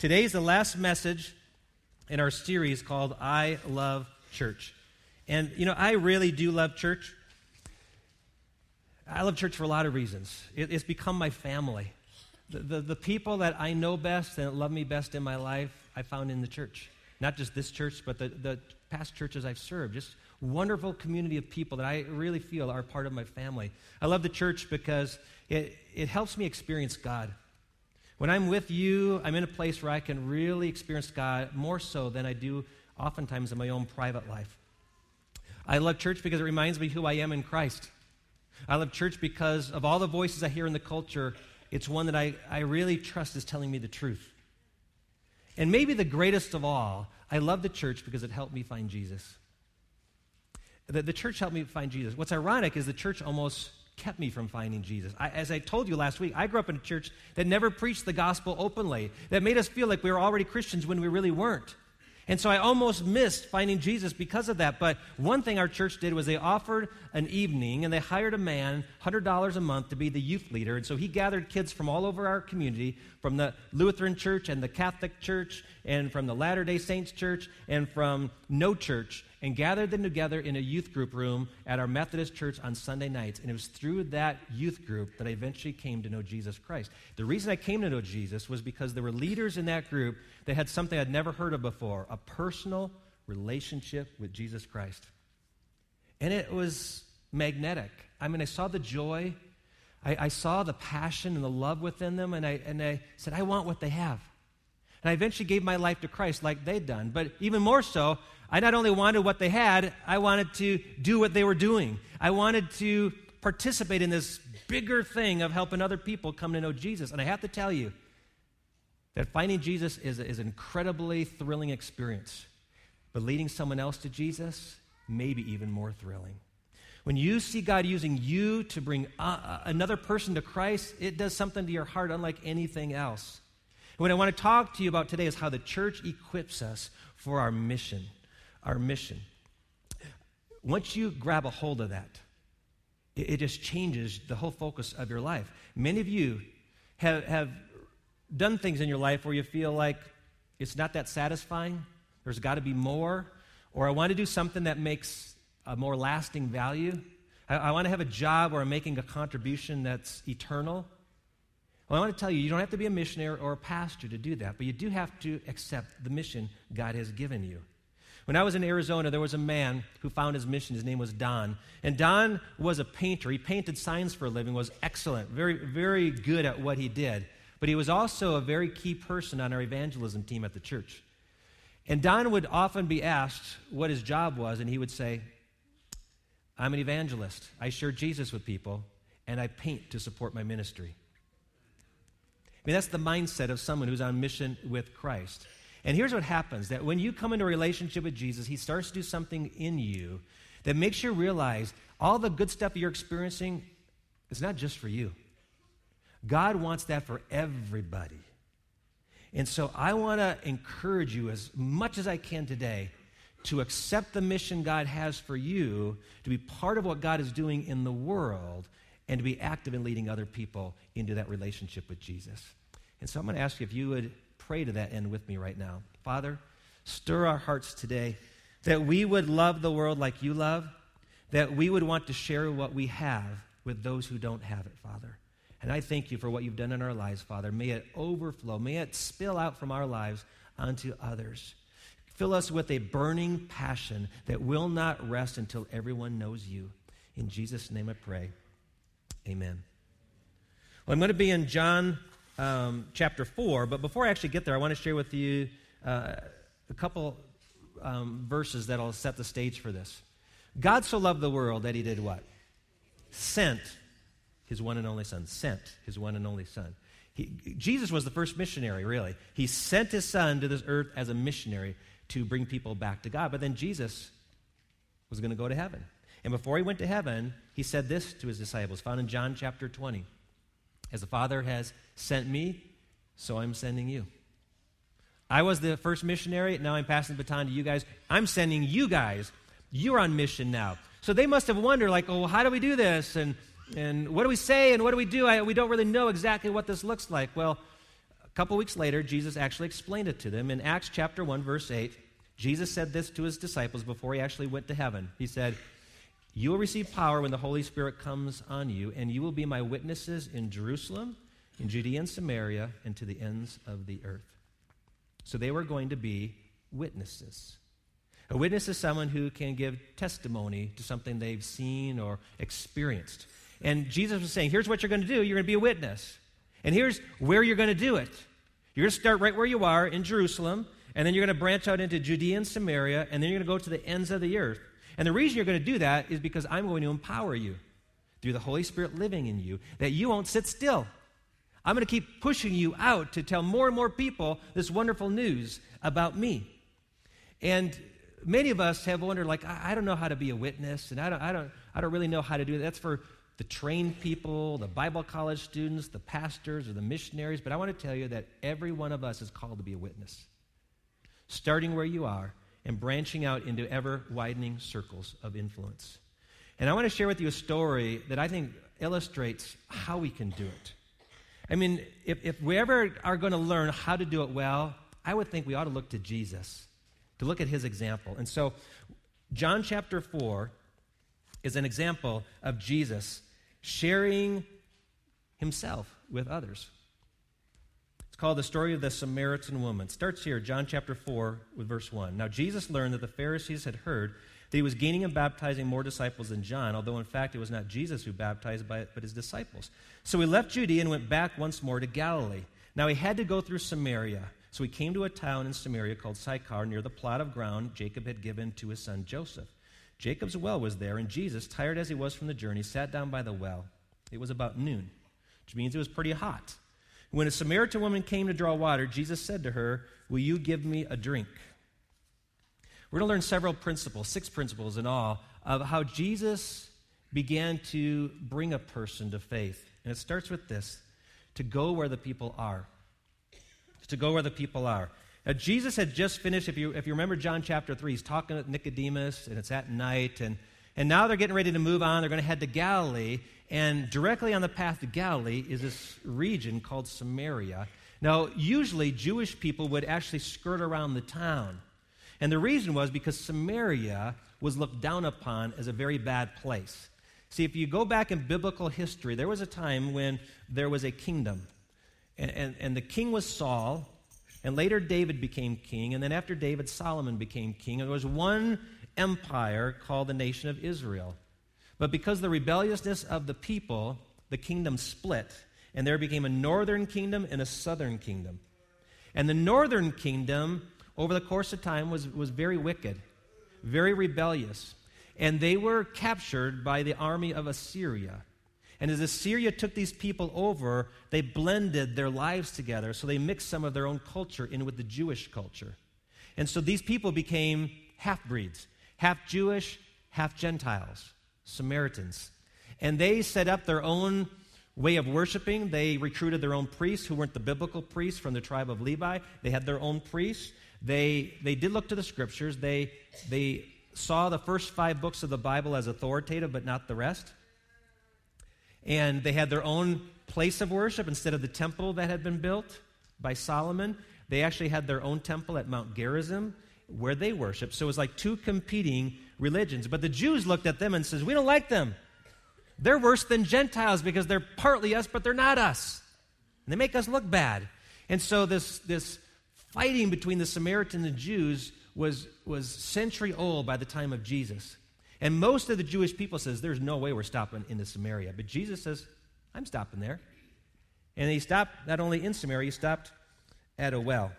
Today's the last message in our series called I Love Church. And, you know, I really do love church. I love church for a lot of reasons. It, it's become my family. The, the, the, people that I know best and love me best in my life, I found in the church. Not just this church, but the, the past churches I've served. Just wonderful community of people that I really feel are part of my family. I love the church because it, it helps me experience God. When I'm with you, I'm in a place where I can really experience God more so than I do oftentimes in my own private life. I love church because it reminds me who I am in Christ. I love church because of all the voices I hear in the culture, it's one that I, I really trust is telling me the truth. And maybe the greatest of all, I love the church because it helped me find Jesus. The, the church helped me find Jesus. What's ironic is the church almost kept me from finding Jesus. I, as I told you last week, I grew up in a church that never preached the gospel openly, that made us feel like we were already Christians when we really weren't. And so I almost missed finding Jesus because of that. But one thing our church did was they offered an evening and they hired a man, $100 a month, to be the youth leader. And so he gathered kids from all over our community, from the Lutheran church and the Catholic church, and from the Latter day Saints church, and from no church and gathered them together in a youth group room at our Methodist church on Sunday nights. And it was through that youth group that I eventually came to know Jesus Christ. The reason I came to know Jesus was because there were leaders in that group that had something I'd never heard of before a personal relationship with Jesus Christ. And it was magnetic. I mean, I saw the joy, I, I saw the passion and the love within them, and I, and I said, I want what they have. And I eventually gave my life to Christ like they'd done. But even more so, I not only wanted what they had, I wanted to do what they were doing. I wanted to participate in this bigger thing of helping other people come to know Jesus. And I have to tell you that finding Jesus is, is an incredibly thrilling experience. But leading someone else to Jesus, maybe even more thrilling. When you see God using you to bring uh, another person to Christ, it does something to your heart unlike anything else. What I want to talk to you about today is how the church equips us for our mission our mission. Once you grab a hold of that, it, it just changes the whole focus of your life. Many of you have, have done things in your life where you feel like it's not that satisfying, there's got to be more, or I want to do something that makes a more lasting value. I, I want to have a job where I'm making a contribution that's eternal. Well, I want to tell you, you don't have to be a missionary or a pastor to do that, but you do have to accept the mission God has given you. When I was in Arizona, there was a man who found his mission. His name was Don. And Don was a painter. He painted signs for a living, was excellent, very, very good at what he did. But he was also a very key person on our evangelism team at the church. And Don would often be asked what his job was, and he would say, I'm an evangelist. I share Jesus with people, and I paint to support my ministry. I mean, that's the mindset of someone who's on mission with Christ. And here's what happens that when you come into a relationship with Jesus, he starts to do something in you that makes you realize all the good stuff you're experiencing is not just for you. God wants that for everybody. And so I want to encourage you as much as I can today to accept the mission God has for you, to be part of what God is doing in the world, and to be active in leading other people into that relationship with Jesus. And so I'm going to ask you if you would pray to that end with me right now. Father, stir our hearts today that we would love the world like you love, that we would want to share what we have with those who don't have it, Father. And I thank you for what you've done in our lives, Father. May it overflow, may it spill out from our lives onto others. Fill us with a burning passion that will not rest until everyone knows you. In Jesus' name I pray. Amen. Well, I'm going to be in John um, chapter 4. But before I actually get there, I want to share with you uh, a couple um, verses that'll set the stage for this. God so loved the world that he did what? Sent his one and only son. Sent his one and only son. He, Jesus was the first missionary, really. He sent his son to this earth as a missionary to bring people back to God. But then Jesus was going to go to heaven. And before he went to heaven, he said this to his disciples, found in John chapter 20. As the Father has sent me, so I'm sending you. I was the first missionary. Now I'm passing the baton to you guys. I'm sending you guys. You're on mission now. So they must have wondered, like, oh, how do we do this? And, and what do we say? And what do we do? I, we don't really know exactly what this looks like. Well, a couple weeks later, Jesus actually explained it to them. In Acts chapter 1, verse 8, Jesus said this to his disciples before he actually went to heaven. He said, You will receive power when the Holy Spirit comes on you, and you will be my witnesses in Jerusalem, in Judea and Samaria, and to the ends of the earth. So they were going to be witnesses. A witness is someone who can give testimony to something they've seen or experienced. And Jesus was saying, here's what you're going to do you're going to be a witness. And here's where you're going to do it. You're going to start right where you are in Jerusalem, and then you're going to branch out into Judea and Samaria, and then you're going to go to the ends of the earth. And the reason you're going to do that is because I'm going to empower you through the Holy Spirit living in you, that you won't sit still. I'm going to keep pushing you out to tell more and more people this wonderful news about me. And many of us have wondered, like, I, I don't know how to be a witness, and I don't, I, don't, I don't really know how to do that. That's for the trained people, the Bible college students, the pastors, or the missionaries. But I want to tell you that every one of us is called to be a witness, starting where you are and branching out into ever widening circles of influence. And I want to share with you a story that I think illustrates how we can do it. I mean, if, if we ever are going to learn how to do it well, I would think we ought to look to Jesus, to look at his example. And so, John chapter 4 is an example of Jesus sharing himself with others. Called the story of the Samaritan woman. It starts here, John chapter 4, with verse 1. Now, Jesus learned that the Pharisees had heard that he was gaining and baptizing more disciples than John, although in fact it was not Jesus who baptized, but his disciples. So he left Judea and went back once more to Galilee. Now he had to go through Samaria. So he came to a town in Samaria called Sychar, near the plot of ground Jacob had given to his son Joseph. Jacob's well was there, and Jesus, tired as he was from the journey, sat down by the well. It was about noon, which means it was pretty hot. When a Samaritan woman came to draw water, Jesus said to her, Will you give me a drink? We're going to learn several principles, six principles in all, of how Jesus began to bring a person to faith. And it starts with this to go where the people are. To go where the people are. Now, Jesus had just finished, if you, if you remember John chapter 3, he's talking to Nicodemus, and it's at night, and, and now they're getting ready to move on. They're going to head to Galilee, and directly on the path to Galilee is this region called Samaria. Now, usually Jewish people would actually skirt around the town. And the reason was because Samaria was looked down upon as a very bad place. See, if you go back in biblical history, there was a time when there was a kingdom. And, and, and, the king was Saul, and later David became king, and then after David, Solomon became king. And there was one empire called the nation of Israel. But because of the rebelliousness of the people, the kingdom split, and there became a northern kingdom and a southern kingdom. And the northern kingdom over the course of time was, was very wicked, very rebellious. And they were captured by the army of Assyria. And as Assyria took these people over, they blended their lives together. So they mixed some of their own culture in with the Jewish culture. And so these people became half breeds, half Jewish, half Gentiles, Samaritans. And they set up their own way of worshiping. They recruited their own priests who weren't the biblical priests from the tribe of Levi. They had their own priests. They, they did look to the scriptures. They, they saw the first five books of the Bible as authoritative, but not the rest. And they had their own place of worship instead of the temple that had been built by Solomon. They actually had their own temple at Mount Gerizim where they worship. So it was like two competing religions. But the Jews looked at them and says, "We don't like them. They're worse than Gentiles because they're partly us, but they're not us. And they make us look bad." And so this this fighting between the Samaritans and Jews was, was century old by the time of Jesus. And most of the Jewish people says, there's no way we're stopping in the Samaria. But Jesus says, I'm stopping there. And he stopped not only in Samaria, he stopped at a well.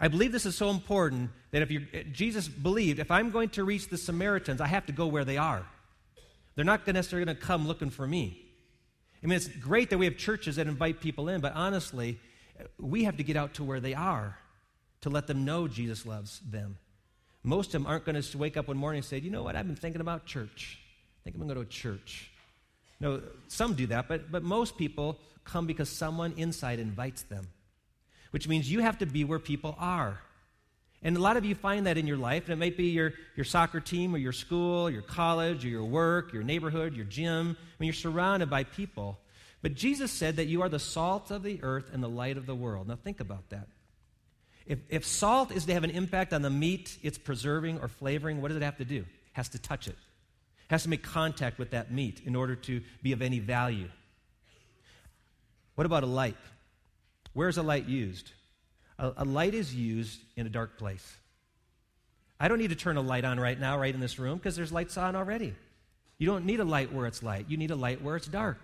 I believe this is so important that if Jesus believed, if I'm going to reach the Samaritans, I have to go where they are. They're not necessarily going to come looking for me. I mean, it's great that we have churches that invite people in, but honestly, we have to get out to where they are to let them know Jesus loves them. Most of them aren't going to wake up one morning and say, you know what, I've been thinking about church. I think I'm going to go to church. No, some do that, but, but most people come because someone inside invites them, which means you have to be where people are. And a lot of you find that in your life, and it might be your, your soccer team or your school, your college, or your work, your neighborhood, your gym. I mean, you're surrounded by people. But Jesus said that you are the salt of the earth and the light of the world. Now think about that. If, if salt is to have an impact on the meat it's preserving or flavoring, what does it have to do? It has to touch it. It has to make contact with that meat in order to be of any value. What about a light? Where's a light used? A, a light is used in a dark place. I don't need to turn a light on right now, right in this room, because there's lights on already. You don't need a light where it's light. You need a light where it's dark.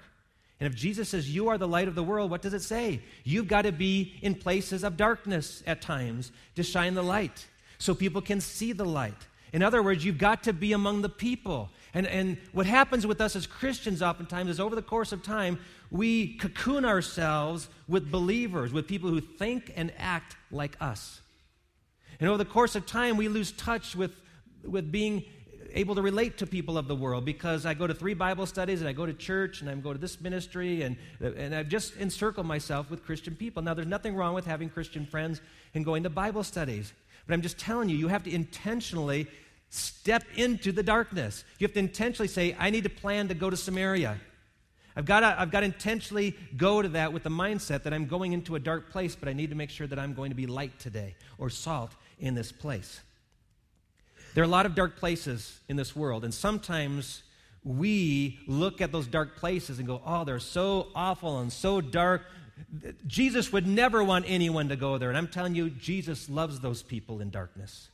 And if Jesus says, You are the light of the world, what does it say? You've got to be in places of darkness at times to shine the light so people can see the light. In other words, you've got to be among the people. And, and what happens with us as Christians oftentimes is over the course of time, we cocoon ourselves with believers, with people who think and act like us. And over the course of time, we lose touch with, with being able to relate to people of the world because I go to three Bible studies and I go to church and I go to this ministry and, and I've just encircled myself with Christian people. Now, there's nothing wrong with having Christian friends and going to Bible studies. But I'm just telling you, you have to intentionally step into the darkness. You have to intentionally say, I need to plan to go to Samaria. I've got, to, I've got to intentionally go to that with the mindset that I'm going into a dark place, but I need to make sure that I'm going to be light today or salt in this place. There are a lot of dark places in this world, and sometimes we look at those dark places and go, oh, they're so awful and so dark. Jesus would never want anyone to go there. And I'm telling you, Jesus loves those people in darkness.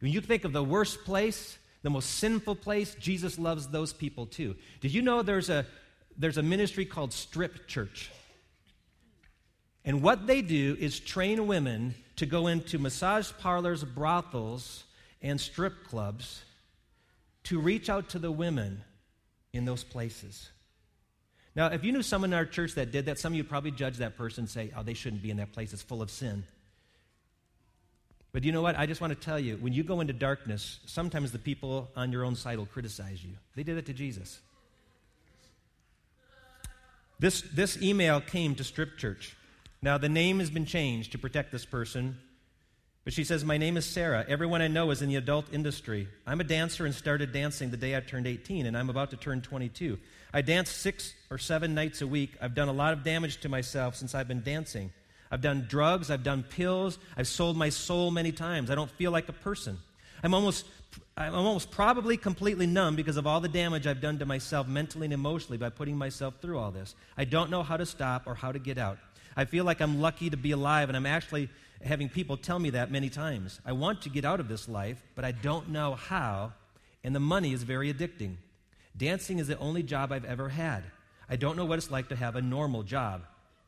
When you think of the worst place, the most sinful place, Jesus loves those people too. Did you know there's a, there's a ministry called Strip Church? And what they do is train women to go into massage parlors, brothels, and strip clubs to reach out to the women in those places. Now, if you knew someone in our church that did that, some of you probably judge that person and say, oh, they shouldn't be in that place. It's full of sin. But you know what? I just want to tell you when you go into darkness, sometimes the people on your own side will criticize you. They did it to Jesus. This, this email came to Strip Church. Now, the name has been changed to protect this person but she says, My name is Sarah. Everyone I know is in the adult industry. I'm a dancer and started dancing the day I turned 18, and I'm about to turn 22. I dance six or seven nights a week. I've done a lot of damage to myself since I've been dancing. I've done drugs, I've done pills, I've sold my soul many times. I don't feel like a person. I'm almost, I'm almost probably completely numb because of all the damage I've done to myself mentally and emotionally by putting myself through all this. I don't know how to stop or how to get out. I feel like I'm lucky to be alive, and I'm actually having people tell me that many times. I want to get out of this life, but I don't know how, and the money is very addicting. Dancing is the only job I've ever had. I don't know what it's like to have a normal job.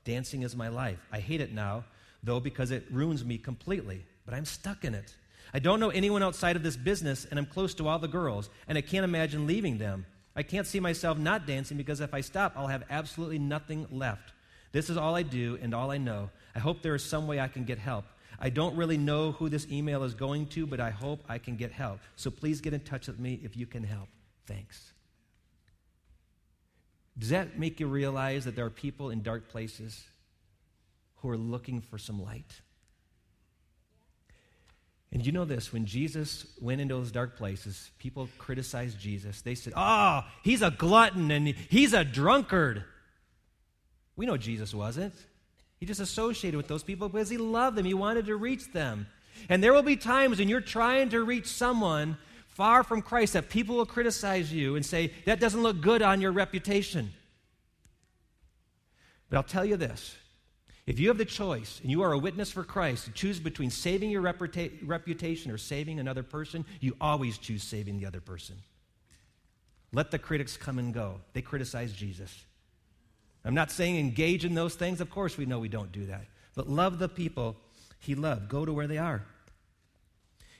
Dancing is my life. I hate it now, though, because it ruins me completely, but I'm stuck in it. I don't know anyone outside of this business, and I'm close to all the girls, and I can't imagine leaving them. I can't see myself not dancing because if I stop, I'll have absolutely nothing left. This is all I do and all I know. I hope there is some way I can get help. I don't really know who this email is going to, but I hope I can get help. So please get in touch with me if you can help. Thanks. Does that make you realize that there are people in dark places who are looking for some light? And you know this when Jesus went into those dark places, people criticized Jesus. They said, Oh, he's a glutton and he's a drunkard. We know Jesus wasn't. He just associated with those people because he loved them. He wanted to reach them. And there will be times when you're trying to reach someone far from Christ that people will criticize you and say, that doesn't look good on your reputation. But I'll tell you this if you have the choice and you are a witness for Christ to choose between saving your reputa- reputation or saving another person, you always choose saving the other person. Let the critics come and go. They criticize Jesus. I'm not saying engage in those things. Of course, we know we don't do that. But love the people he loved. Go to where they are.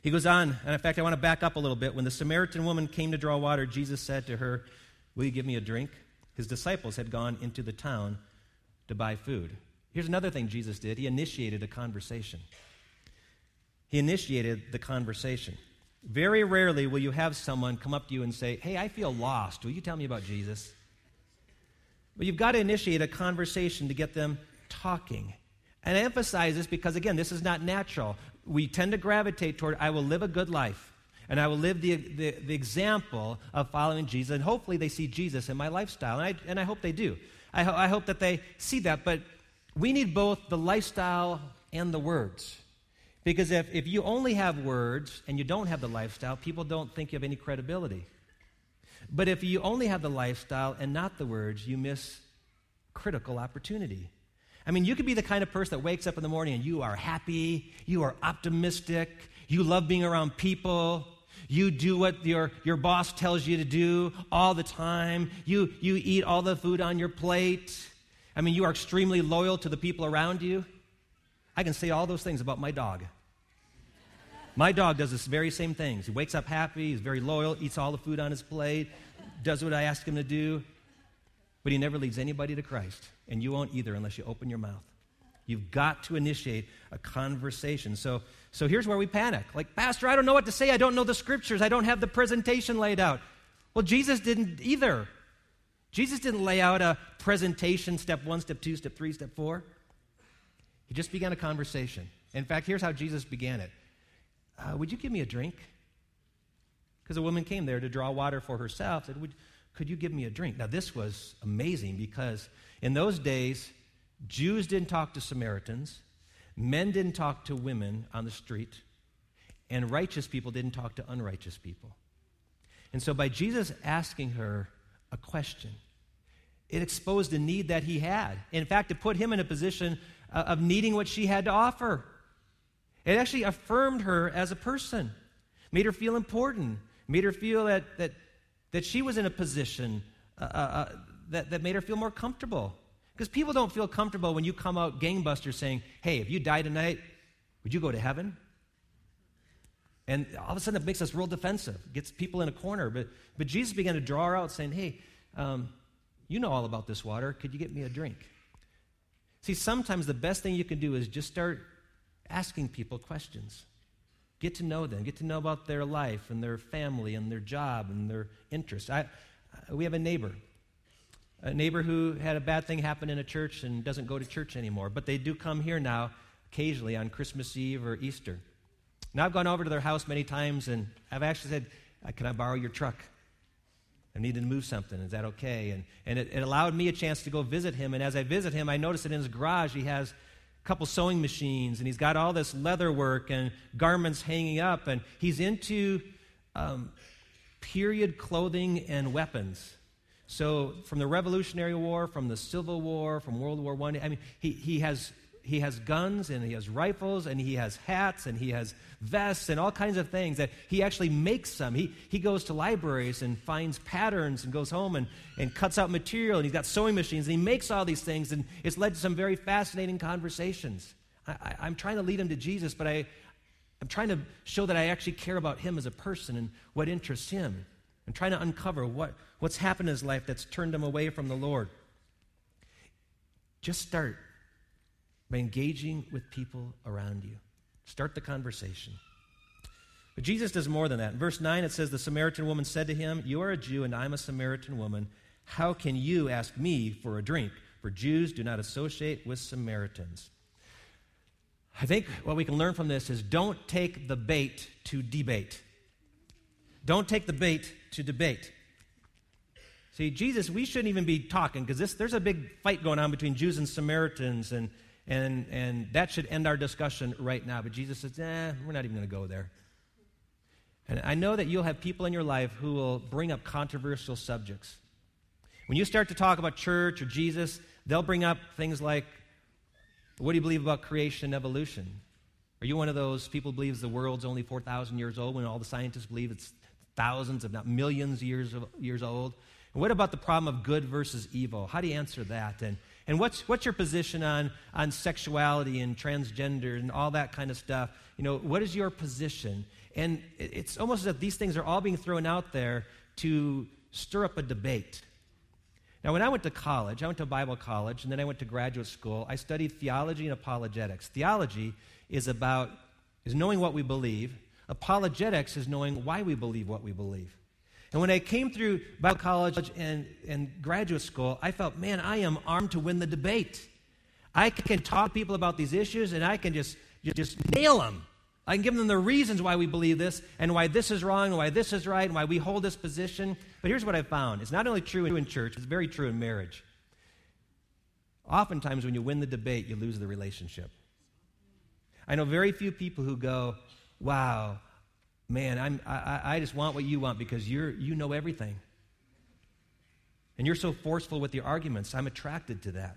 He goes on, and in fact, I want to back up a little bit. When the Samaritan woman came to draw water, Jesus said to her, Will you give me a drink? His disciples had gone into the town to buy food. Here's another thing Jesus did He initiated a conversation. He initiated the conversation. Very rarely will you have someone come up to you and say, Hey, I feel lost. Will you tell me about Jesus? But you've got to initiate a conversation to get them talking. And I emphasize this because, again, this is not natural. We tend to gravitate toward, I will live a good life. And I will live the, the, the example of following Jesus. And hopefully they see Jesus in my lifestyle. And I, and I hope they do. I, ho- I hope that they see that. But we need both the lifestyle and the words. Because if, if you only have words and you don't have the lifestyle, people don't think you have any credibility. But if you only have the lifestyle and not the words, you miss critical opportunity. I mean, you could be the kind of person that wakes up in the morning and you are happy, you are optimistic, you love being around people, you do what your, your boss tells you to do all the time, you, you eat all the food on your plate. I mean, you are extremely loyal to the people around you. I can say all those things about my dog. My dog does this very same things. He wakes up happy, he's very loyal, eats all the food on his plate, does what I ask him to do, but he never leads anybody to Christ. And you won't either unless you open your mouth. You've got to initiate a conversation. So, so here's where we panic. Like, Pastor, I don't know what to say. I don't know the scriptures. I don't have the presentation laid out. Well, Jesus didn't either. Jesus didn't lay out a presentation, step one, step two, step three, step four. He just began a conversation. In fact, here's how Jesus began it uh, Would you give me a drink? Because a woman came there to draw water for herself, said, Could you give me a drink? Now, this was amazing because in those days, Jews didn't talk to Samaritans, men didn't talk to women on the street, and righteous people didn't talk to unrighteous people. And so, by Jesus asking her a question, it exposed a need that he had. In fact, it put him in a position uh, of needing what she had to offer. It actually affirmed her as a person, made her feel important, made her feel that, that, that she was in a position uh, uh, uh that, that made her feel more comfortable. Because people don't feel comfortable when you come out gangbusters saying, hey, if you die tonight, would you go to heaven? And all of a sudden it makes us real defensive, gets people in a corner. But, but Jesus began to draw her out, saying, hey, um, you know all about this water. Could you get me a drink? See, sometimes the best thing you can do is just start asking people questions. Get to know them, get to know about their life and their family and their job and their interests. I, we have a neighbor, a neighbor who had a bad thing happen in a church and doesn't go to church anymore, but they do come here now occasionally on Christmas Eve or Easter. Now, I've gone over to their house many times and I've actually said, uh, Can I borrow your truck? I needed to move something. Is that okay? And, and it, it, allowed me a chance to go visit him. And as I visit him, I notice that in his garage he has a couple sewing machines and he's got all this leather work and garments hanging up. And he's into um, period clothing and weapons. So, from the Revolutionary War, from the Civil War, from World War I, I, mean, he, he has he has guns and he has rifles and he has hats and he has vests and all kinds of things that he actually makes some. He, he goes to libraries and finds patterns and goes home and, and cuts out material and he's got sewing machines and he makes all these things and it's led to some very fascinating conversations. I, I, am trying to lead him to Jesus, but I, I'm trying to show that I actually care about him as a person and what interests him. I'm trying to uncover what, what's happened in his life that's turned him away from the Lord. Just start by engaging with people around you. Start the conversation. But Jesus does more than that. In verse 9, it says, The Samaritan woman said to him, You are a Jew, and I'm a Samaritan woman. How can you ask me for a drink? For Jews do not associate with Samaritans. I think what we can learn from this is don't take the bait to debate. Don't take the bait to debate. See, Jesus, we shouldn't even be talking because there's a big fight going on between Jews and Samaritans, and and, and that should end our discussion right now. But Jesus says, eh, we're not even going to go there. And I know that you'll have people in your life who will bring up controversial subjects. When you start to talk about church or Jesus, they'll bring up things like, what do you believe about creation and evolution? Are you one of those people who believes the world's only 4,000 years old when all the scientists believe it's thousands, if not millions years, of, years old? And what about the problem of good versus evil? How do you answer that? And and what's, what's your position on, on sexuality and transgender and all that kind of stuff? You know, what is your position? And it's almost as if these things are all being thrown out there to stir up a debate. Now, when I went to college, I went to Bible college, and then I went to graduate school, I studied theology and apologetics. Theology is about is knowing what we believe. Apologetics is knowing why we believe what we believe. And when I came through Bible college and, and graduate school, I felt, man, I am armed to win the debate. I can talk to people about these issues and I can just, just nail them. I can give them the reasons why we believe this and why this is wrong and why this is right and why we hold this position. But here's what I found it's not only true in church, it's very true in marriage. Oftentimes, when you win the debate, you lose the relationship. I know very few people who go, Wow, man, I'm, I, I just want what you want because you're, you know everything. And you're so forceful with your arguments. I'm attracted to that.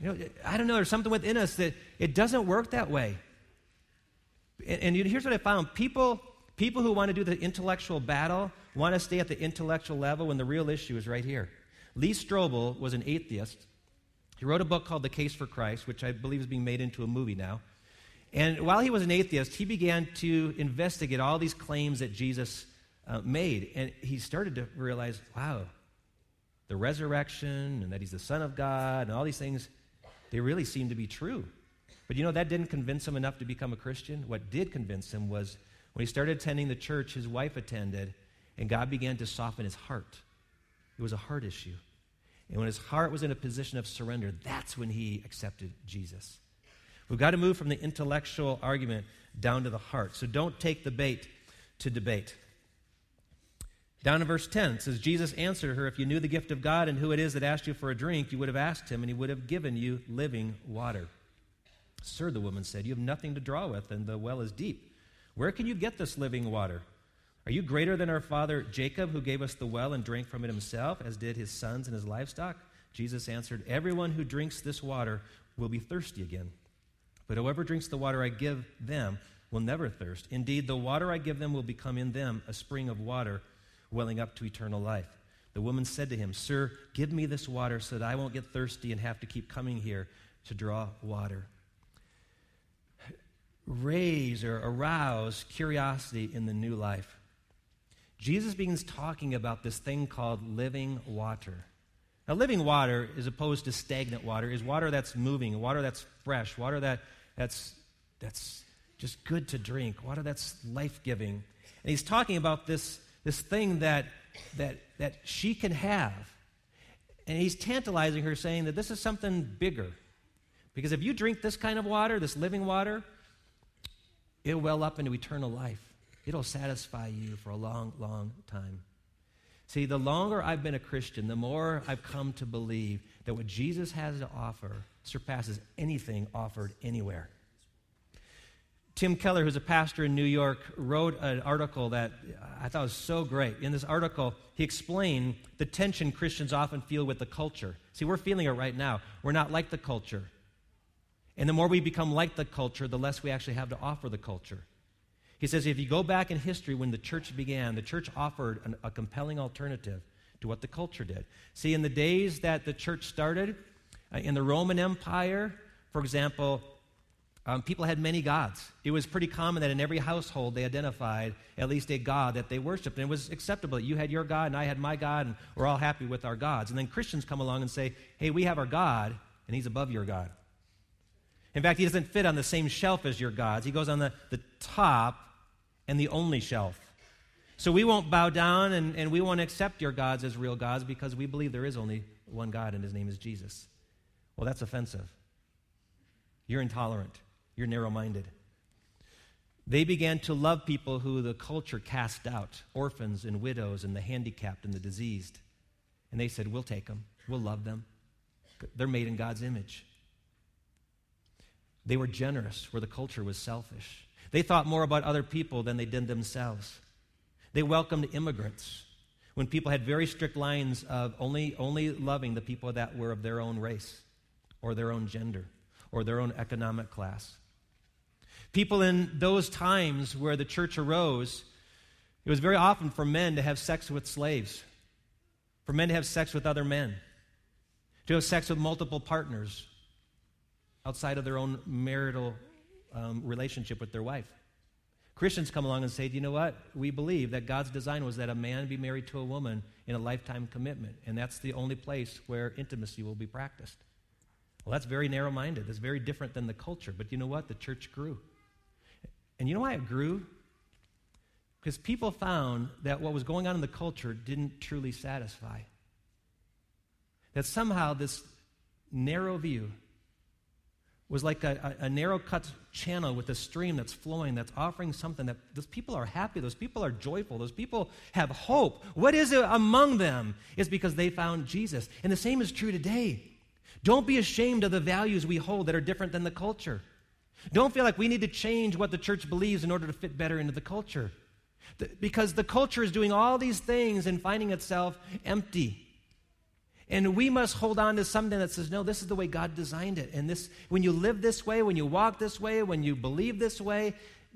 You know, I don't know, there's something within us that it doesn't work that way. And, and here's what I found people, people who want to do the intellectual battle want to stay at the intellectual level when the real issue is right here. Lee Strobel was an atheist. He wrote a book called The Case for Christ, which I believe is being made into a movie now. And while he was an atheist, he began to investigate all these claims that Jesus uh, made. And he started to realize wow, the resurrection and that he's the Son of God and all these things, they really seem to be true. But you know, that didn't convince him enough to become a Christian. What did convince him was when he started attending the church his wife attended, and God began to soften his heart. It was a heart issue. And when his heart was in a position of surrender, that's when he accepted Jesus. We've got to move from the intellectual argument down to the heart. So don't take the bait to debate. Down in verse 10, it says, Jesus answered her, If you knew the gift of God and who it is that asked you for a drink, you would have asked him, and he would have given you living water. Sir, the woman said, You have nothing to draw with, and the well is deep. Where can you get this living water? Are you greater than our father Jacob, who gave us the well and drank from it himself, as did his sons and his livestock? Jesus answered, Everyone who drinks this water will be thirsty again. But whoever drinks the water I give them will never thirst. Indeed, the water I give them will become in them a spring of water welling up to eternal life. The woman said to him, Sir, give me this water so that I won't get thirsty and have to keep coming here to draw water. Raise or arouse curiosity in the new life. Jesus begins talking about this thing called living water. Now, living water, as opposed to stagnant water, is water that's moving, water that's fresh, water that, that's, that's just good to drink, water that's life giving. And he's talking about this this thing that, that, that she can have. And he's tantalizing her, saying that this is something bigger. Because if you drink this kind of water, this living water, it'll well up into eternal life. It'll satisfy you for a long, long time. See, the longer I've been a Christian, the more I've come to believe that what Jesus has to offer surpasses anything offered anywhere. Tim Keller, who's a pastor in New York, wrote an article that I thought was so great. In this article, he explained the tension Christians often feel with the culture. See, we're feeling it right now. We're not like the culture. And the more we become like the culture, the less we actually have to offer the culture. He says if you go back in history when the church began, the church offered an, a compelling alternative to what the culture did. See, in the days that the church started, uh, in the Roman Empire, for example, um, people had many gods. It was pretty common that in every household they identified at least a god that they worshiped. And it was acceptable. That you had your God and I had my God, and we're all happy with our gods. And then Christians come along and say, hey, we have our God, and he's above your God. In fact, he doesn't fit on the same shelf as your gods, he goes on the, the top and the only shelf. So we won't bow down and, and we won't accept your gods as real gods because we believe there is only one God, and his name is Jesus. Well, that's offensive. You're intolerant. You're narrow minded. They began to love people who the culture cast out orphans and widows and the handicapped and the diseased. And they said, We'll take them, we'll love them. They're made in God's image. They were generous where the culture was selfish. They thought more about other people than they did themselves. They welcomed immigrants when people had very strict lines of only, only loving the people that were of their own race or their own gender or their own economic class. People in those times where the church arose, it was very often for men to have sex with slaves, for men to have sex with other men, to have sex with multiple partners outside of their own marital um, relationship with their wife. Christians come along and say, you know what? We believe that God's design was that a man be married to a woman in a lifetime commitment, and that's the only place where intimacy will be practiced. Well, that's very narrow minded. That's very different than the culture. But you know what? The church grew. And you know why it grew? Because people found that what was going on in the culture didn't truly satisfy. That somehow this narrow view was like a, a, a, narrow cut channel with a stream that's flowing, that's offering something that those people are happy, those people are joyful, those people have hope. What is it among them? It's because they found Jesus. And the same is true today. Don't be ashamed of the values we hold that are different than the culture. Don't feel like we need to change what the church believes in order to fit better into the culture. Because the culture is doing all these things and finding itself empty. And we must hold on to something that says, no, this is the way God designed it. And this, when you live this way, when you walk this way, when you believe this way,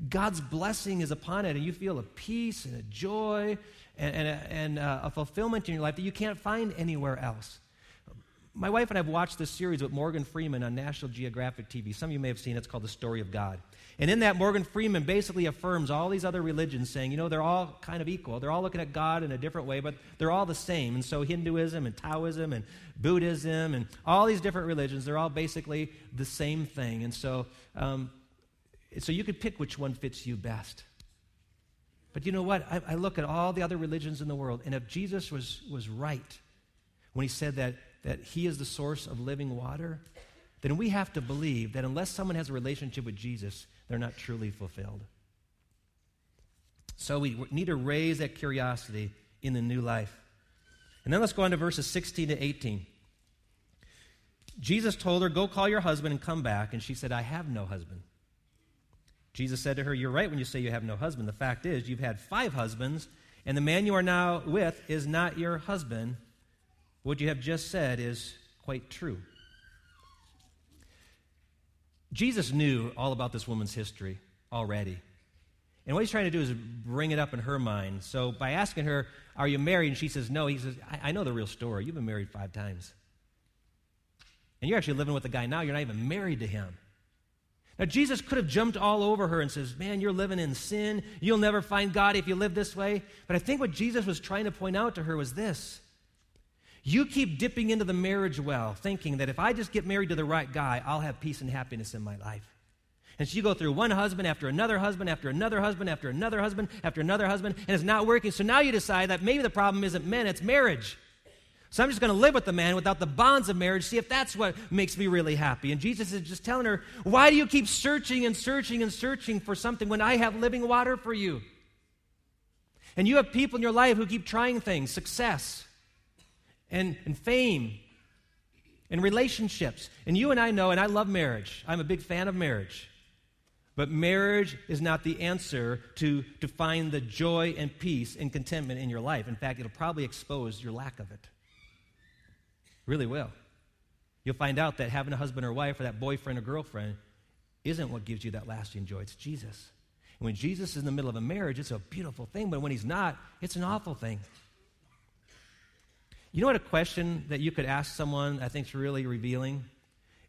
God's blessing is upon it. And you feel a peace and a joy and, and, a, and a fulfillment in your life that you can't find anywhere else. My wife and I have watched this series with Morgan Freeman on National Geographic TV. Some of you may have seen it. It's called The Story of God. And in that, Morgan Freeman basically affirms all these other religions, saying, you know, they're all kind of equal. They're all looking at God in a different way, but they're all the same. And so Hinduism and Taoism and Buddhism and all these different religions, they're all basically the same thing. And so, um, so you could pick which one fits you best. But you know what? I, I look at all the other religions in the world, and if Jesus was, was right when he said that that He is the source of living water, then we have to believe that unless someone has a relationship with Jesus, they're not truly fulfilled. So we need to raise that curiosity in the new life. And then let's go on to verses 16 to 18. Jesus told her, Go call your husband and come back. And she said, I have no husband. Jesus said to her, You're right when you say you have no husband. The fact is, you've had five husbands, and the man you are now with is not your husband. What you have just said is quite true. Jesus knew all about this woman's history already. And what he's trying to do is bring it up in her mind. So by asking her, Are you married? And she says, No, he says, I, I know the real story. You've been married five times. And you're actually living with a guy now, you're not even married to him. Now, Jesus could have jumped all over her and says, Man, you're living in sin. You'll never find God if you live this way. But I think what Jesus was trying to point out to her was this you keep dipping into the marriage well, thinking that if I just get married to the right guy, I'll have peace and happiness in my life. And so you go through one husband after another husband after another husband after another husband after another husband, and it's not working. So now you decide that maybe the problem isn't men, it's marriage. So I'm just going to live with the man without the bonds of marriage, see if that's what makes me really happy. And Jesus is just telling her, Why do you keep searching and searching and searching for something when I have living water for you? And you have people in your life who keep trying things, success, and, and fame and relationships. And you and I know, and I love marriage. I'm a big fan of marriage. But marriage is not the answer to, to find the joy and peace and contentment in your life. In fact, it'll probably expose your lack of it. Really will. You'll find out that having a husband or wife or that boyfriend or girlfriend isn't what gives you that lasting joy. It's Jesus. And when Jesus is in the middle of a marriage, it's a beautiful thing. But when he's not, it's an awful thing. You know what a question that you could ask someone I think is really revealing?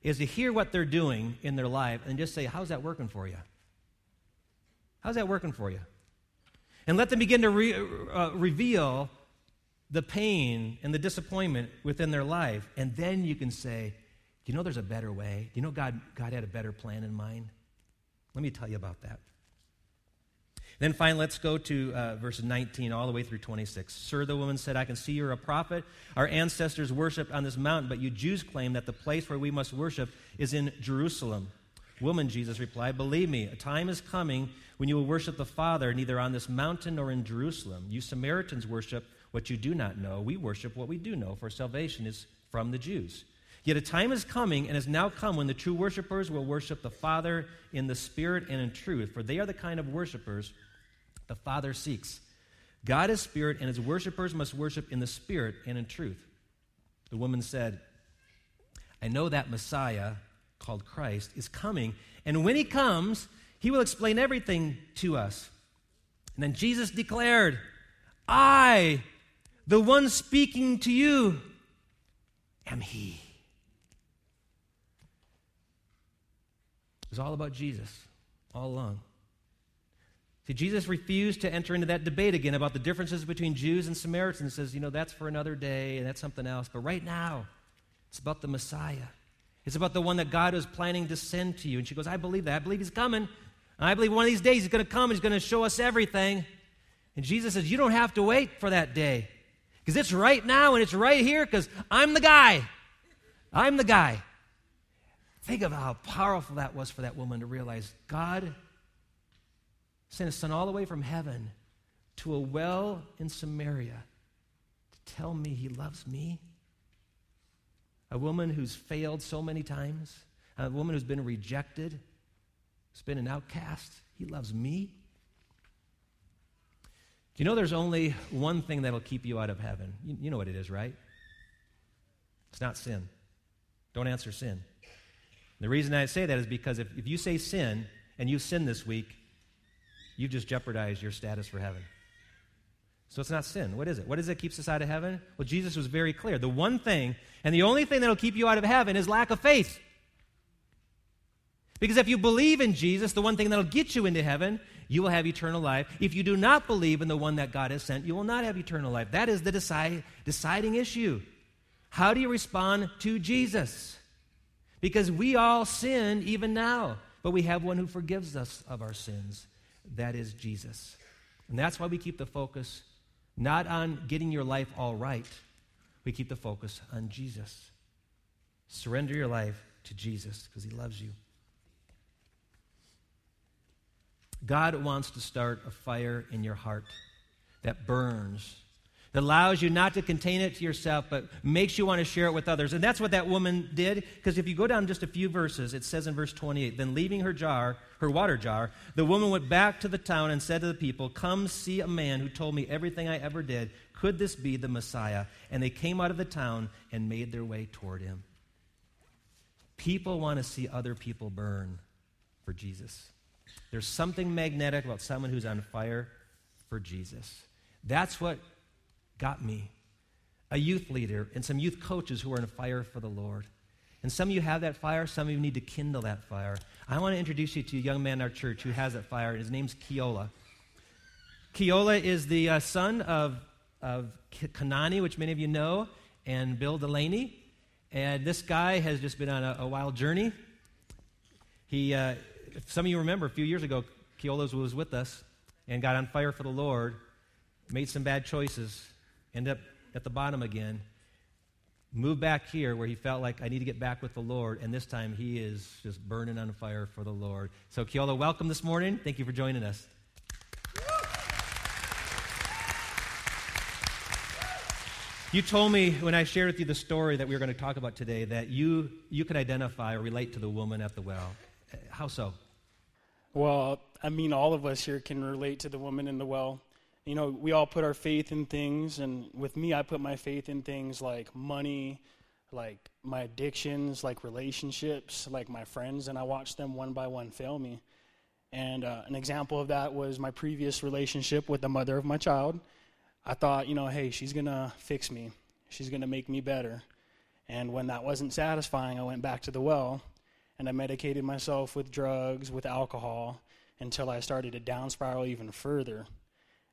Is to hear what they're doing in their life and just say, How's that working for you? How's that working for you? And let them begin to re- uh, reveal the pain and the disappointment within their life. And then you can say, Do You know, there's a better way. Do you know, God, God had a better plan in mind. Let me tell you about that. Then finally, let's go to uh, verse 19 all the way through 26. Sir, the woman said, I can see you're a prophet. Our ancestors worshiped on this mountain, but you Jews claim that the place where we must worship is in Jerusalem. Woman, Jesus replied, Believe me, a time is coming when you will worship the Father neither on this mountain nor in Jerusalem. You Samaritans worship what you do not know. We worship what we do know, for salvation is from the Jews. Yet a time is coming and has now come when the true worshipers will worship the Father in the Spirit and in truth, for they are the kind of worshipers the Father seeks. God is spirit, and his worshippers must worship in the spirit and in truth. The woman said, I know that Messiah, called Christ, is coming, and when he comes, he will explain everything to us. And then Jesus declared, I, the one speaking to you, am he. It was all about Jesus all along. See, Jesus refused to enter into that debate again about the differences between Jews and Samaritans. He says, you know, that's for another day and that's something else. But right now, it's about the Messiah. It's about the one that God is planning to send to you. And she goes, I believe that. I believe he's coming. I believe one of these days he's going to come and he's going to show us everything. And Jesus says, You don't have to wait for that day because it's right now and it's right here because I'm the guy. I'm the guy. Think of how powerful that was for that woman to realize God sent his son all the way from heaven to a well in Samaria to tell me he loves me. A woman who's failed so many times, a woman who's been rejected, who's been an outcast. He loves me. Do you know there's only one thing that'll keep you out of heaven? You, you know what it is, right? It's not sin. Don't answer sin. The reason I say that is because if, if you say sin and you sin this week, you've just jeopardized your status for heaven. So it's not sin. What is it? What is it that keeps us out of heaven? Well, Jesus was very clear. The one thing, and the only thing that'll keep you out of heaven is lack of faith. Because if you believe in Jesus, the one thing that'll get you into heaven, you will have eternal life. If you do not believe in the one that God has sent, you will not have eternal life. That is the deciding issue. How do you respond to Jesus? Because we all sin even now, but we have one who forgives us of our sins. That is Jesus. And that's why we keep the focus not on getting your life all right, we keep the focus on Jesus. Surrender your life to Jesus because he loves you. God wants to start a fire in your heart that burns, that allows you not to contain it to yourself, but makes you want to share it with others. And that's what that woman did, because if you go down just a few verses, it says in verse 28 Then leaving her jar, her water jar, the woman went back to the town and said to the people, Come see a man who told me everything I ever did. Could this be the Messiah? And they came out of the town and made their way toward him. People want to see other people burn for Jesus. There's something magnetic about someone who's on fire for Jesus. That's what got me. A youth leader and some youth coaches who are on fire for the Lord. And some of you have that fire, some of you need to kindle that fire. I want to introduce you to a young man in our church who has that fire, his name's Keola. Keola is the uh, son of, of Kanani, which many of you know, and Bill Delaney. And this guy has just been on a, a wild journey. He, uh, some of you remember, a few years ago, Keola was with us and got on fire for the Lord, made some bad choices, ended up at the bottom again, moved back here where he felt like I need to get back with the Lord, and this time he is just burning on fire for the Lord. So, Keola, welcome this morning. Thank you for joining us. You told me when I shared with you the story that we were going to talk about today that you, you could identify or relate to the woman at the well. How so? Well, I mean, all of us here can relate to the woman in the well. You know, we all put our faith in things, and with me, I put my faith in things like money, like my addictions, like relationships, like my friends, and I watched them one by one fail me. And uh, an example of that was my previous relationship with the mother of my child. I thought, you know, hey, she's going to fix me, she's going to make me better. And when that wasn't satisfying, I went back to the well and I medicated myself with drugs, with alcohol, until I started to down spiral even further.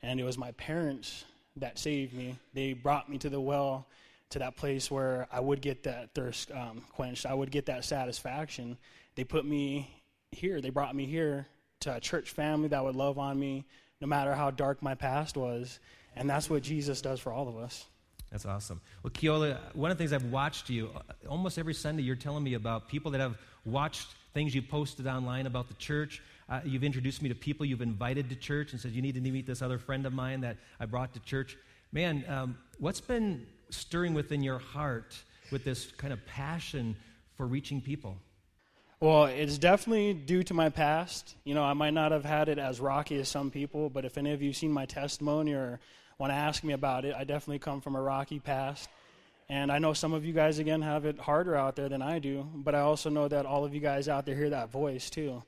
And it was my parents that saved me. They brought me to the well, to that place where I would get that thirst um, quenched, I would get that satisfaction. They put me here, they brought me here to a church family that would love on me no matter how dark my past was. And that's what Jesus does for all of us. That's awesome. Well, Keola, one of the things I've watched you almost every Sunday, you're telling me about people that have watched things you posted online about the church. Uh, you've introduced me to people you've invited to church and said, You need to meet this other friend of mine that I brought to church. Man, um, what's been stirring within your heart with this kind of passion for reaching people? Well, it's definitely due to my past. You know, I might not have had it as rocky as some people, but if any of you have seen my testimony or want to ask me about it, I definitely come from a rocky past. And I know some of you guys, again, have it harder out there than I do, but I also know that all of you guys out there hear that voice too.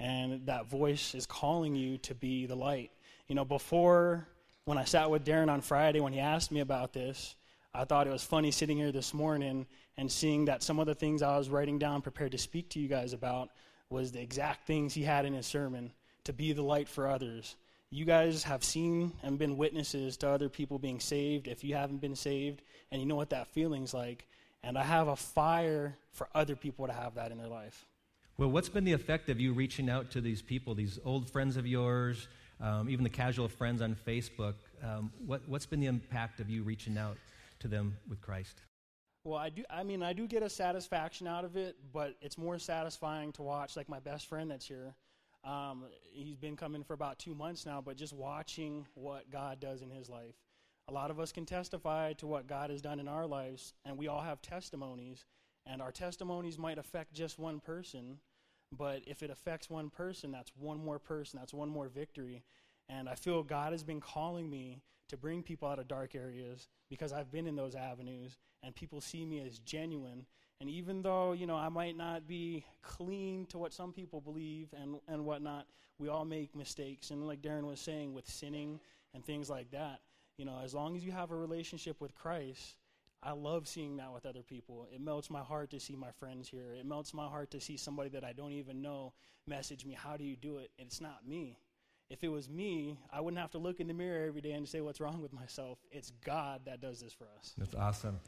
And that voice is calling you to be the light. You know, before, when I sat with Darren on Friday, when he asked me about this, I thought it was funny sitting here this morning and seeing that some of the things I was writing down, prepared to speak to you guys about, was the exact things he had in his sermon to be the light for others. You guys have seen and been witnesses to other people being saved if you haven't been saved, and you know what that feeling's like. And I have a fire for other people to have that in their life. Well, what's been the effect of you reaching out to these people, these old friends of yours, um, even the casual friends on Facebook? Um, what, what's been the impact of you reaching out to them with Christ? Well, I do. I mean, I do get a satisfaction out of it, but it's more satisfying to watch. Like my best friend that's here, um, he's been coming for about two months now, but just watching what God does in his life. A lot of us can testify to what God has done in our lives, and we all have testimonies. And our testimonies might affect just one person, but if it affects one person, that's one more person, that's one more victory. And I feel God has been calling me to bring people out of dark areas because I've been in those avenues and people see me as genuine. And even though, you know, I might not be clean to what some people believe and, and whatnot, we all make mistakes. And like Darren was saying, with sinning and things like that, you know, as long as you have a relationship with Christ, I love seeing that with other people. It melts my heart to see my friends here. It melts my heart to see somebody that I don't even know message me, How do you do it? And it's not me. If it was me, I wouldn't have to look in the mirror every day and say what's wrong with myself. It's God that does this for us. That's awesome.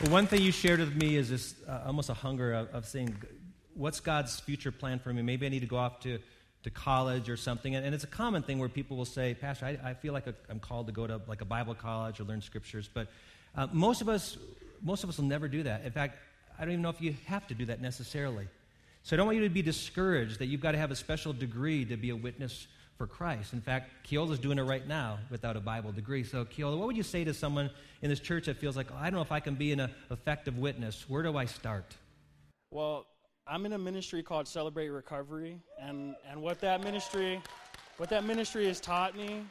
Well, one thing you shared with me is this uh, almost a hunger of, of saying, what's God's future plan for me? Maybe I need to go off to, to college or something. And, and it's a common thing where people will say, Pastor, I, I feel like i am called to go to like a Bible college or learn scriptures. But uh, most of us, most of us will never do that. In fact, I don't even know if you have to do that necessarily. So I don't want you to be discouraged that you've got to have a special degree to be a witness for Christ. In fact, Keola's doing it right now without a Bible degree. So, Keola, what would you say to someone in this church that feels like, oh, I don't know if I can be an effective witness? Where do I start? Well, I'm in a ministry called Celebrate Recovery, and, and what that ministry, what that ministry has taught me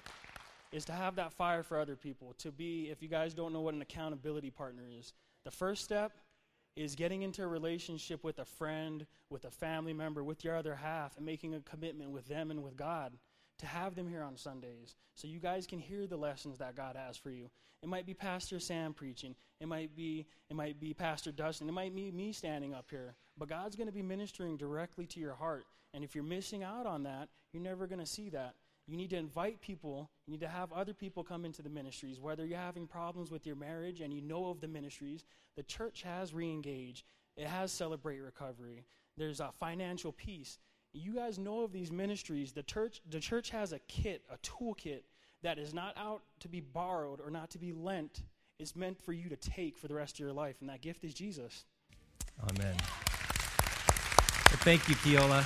is to have that fire for other people. To be, if you guys don't know what an accountability partner is, the first step is getting into a relationship with a friend, with a family member, with your other half, and making a commitment with them and with God to have them here on Sundays so you guys can hear the lessons that God has for you. It might be Pastor Sam preaching. It might be it might be Pastor Dustin. It might be me standing up here. But God's going to be ministering directly to your heart. And if you're missing out on that, you're never going to see that. You need to invite people. You need to have other people come into the ministries. Whether you're having problems with your marriage and you know of the ministries, the church has reengage. It has celebrate recovery. There's a financial peace. You guys know of these ministries. The church, the church has a kit, a toolkit that is not out to be borrowed or not to be lent. It's meant for you to take for the rest of your life, and that gift is Jesus. Amen. Well, thank you, Keola.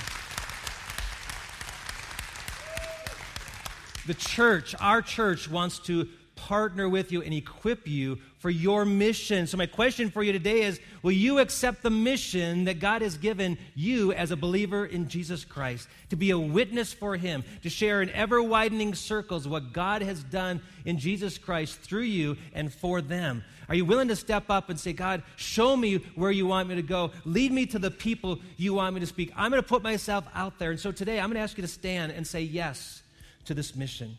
The church, our church, wants to partner with you and equip you for your mission. So, my question for you today is Will you accept the mission that God has given you as a believer in Jesus Christ? To be a witness for Him, to share in ever widening circles what God has done in Jesus Christ through you and for them? Are you willing to step up and say, God, show me where you want me to go? Lead me to the people you want me to speak. I'm going to put myself out there. And so today, I'm going to ask you to stand and say yes to this mission.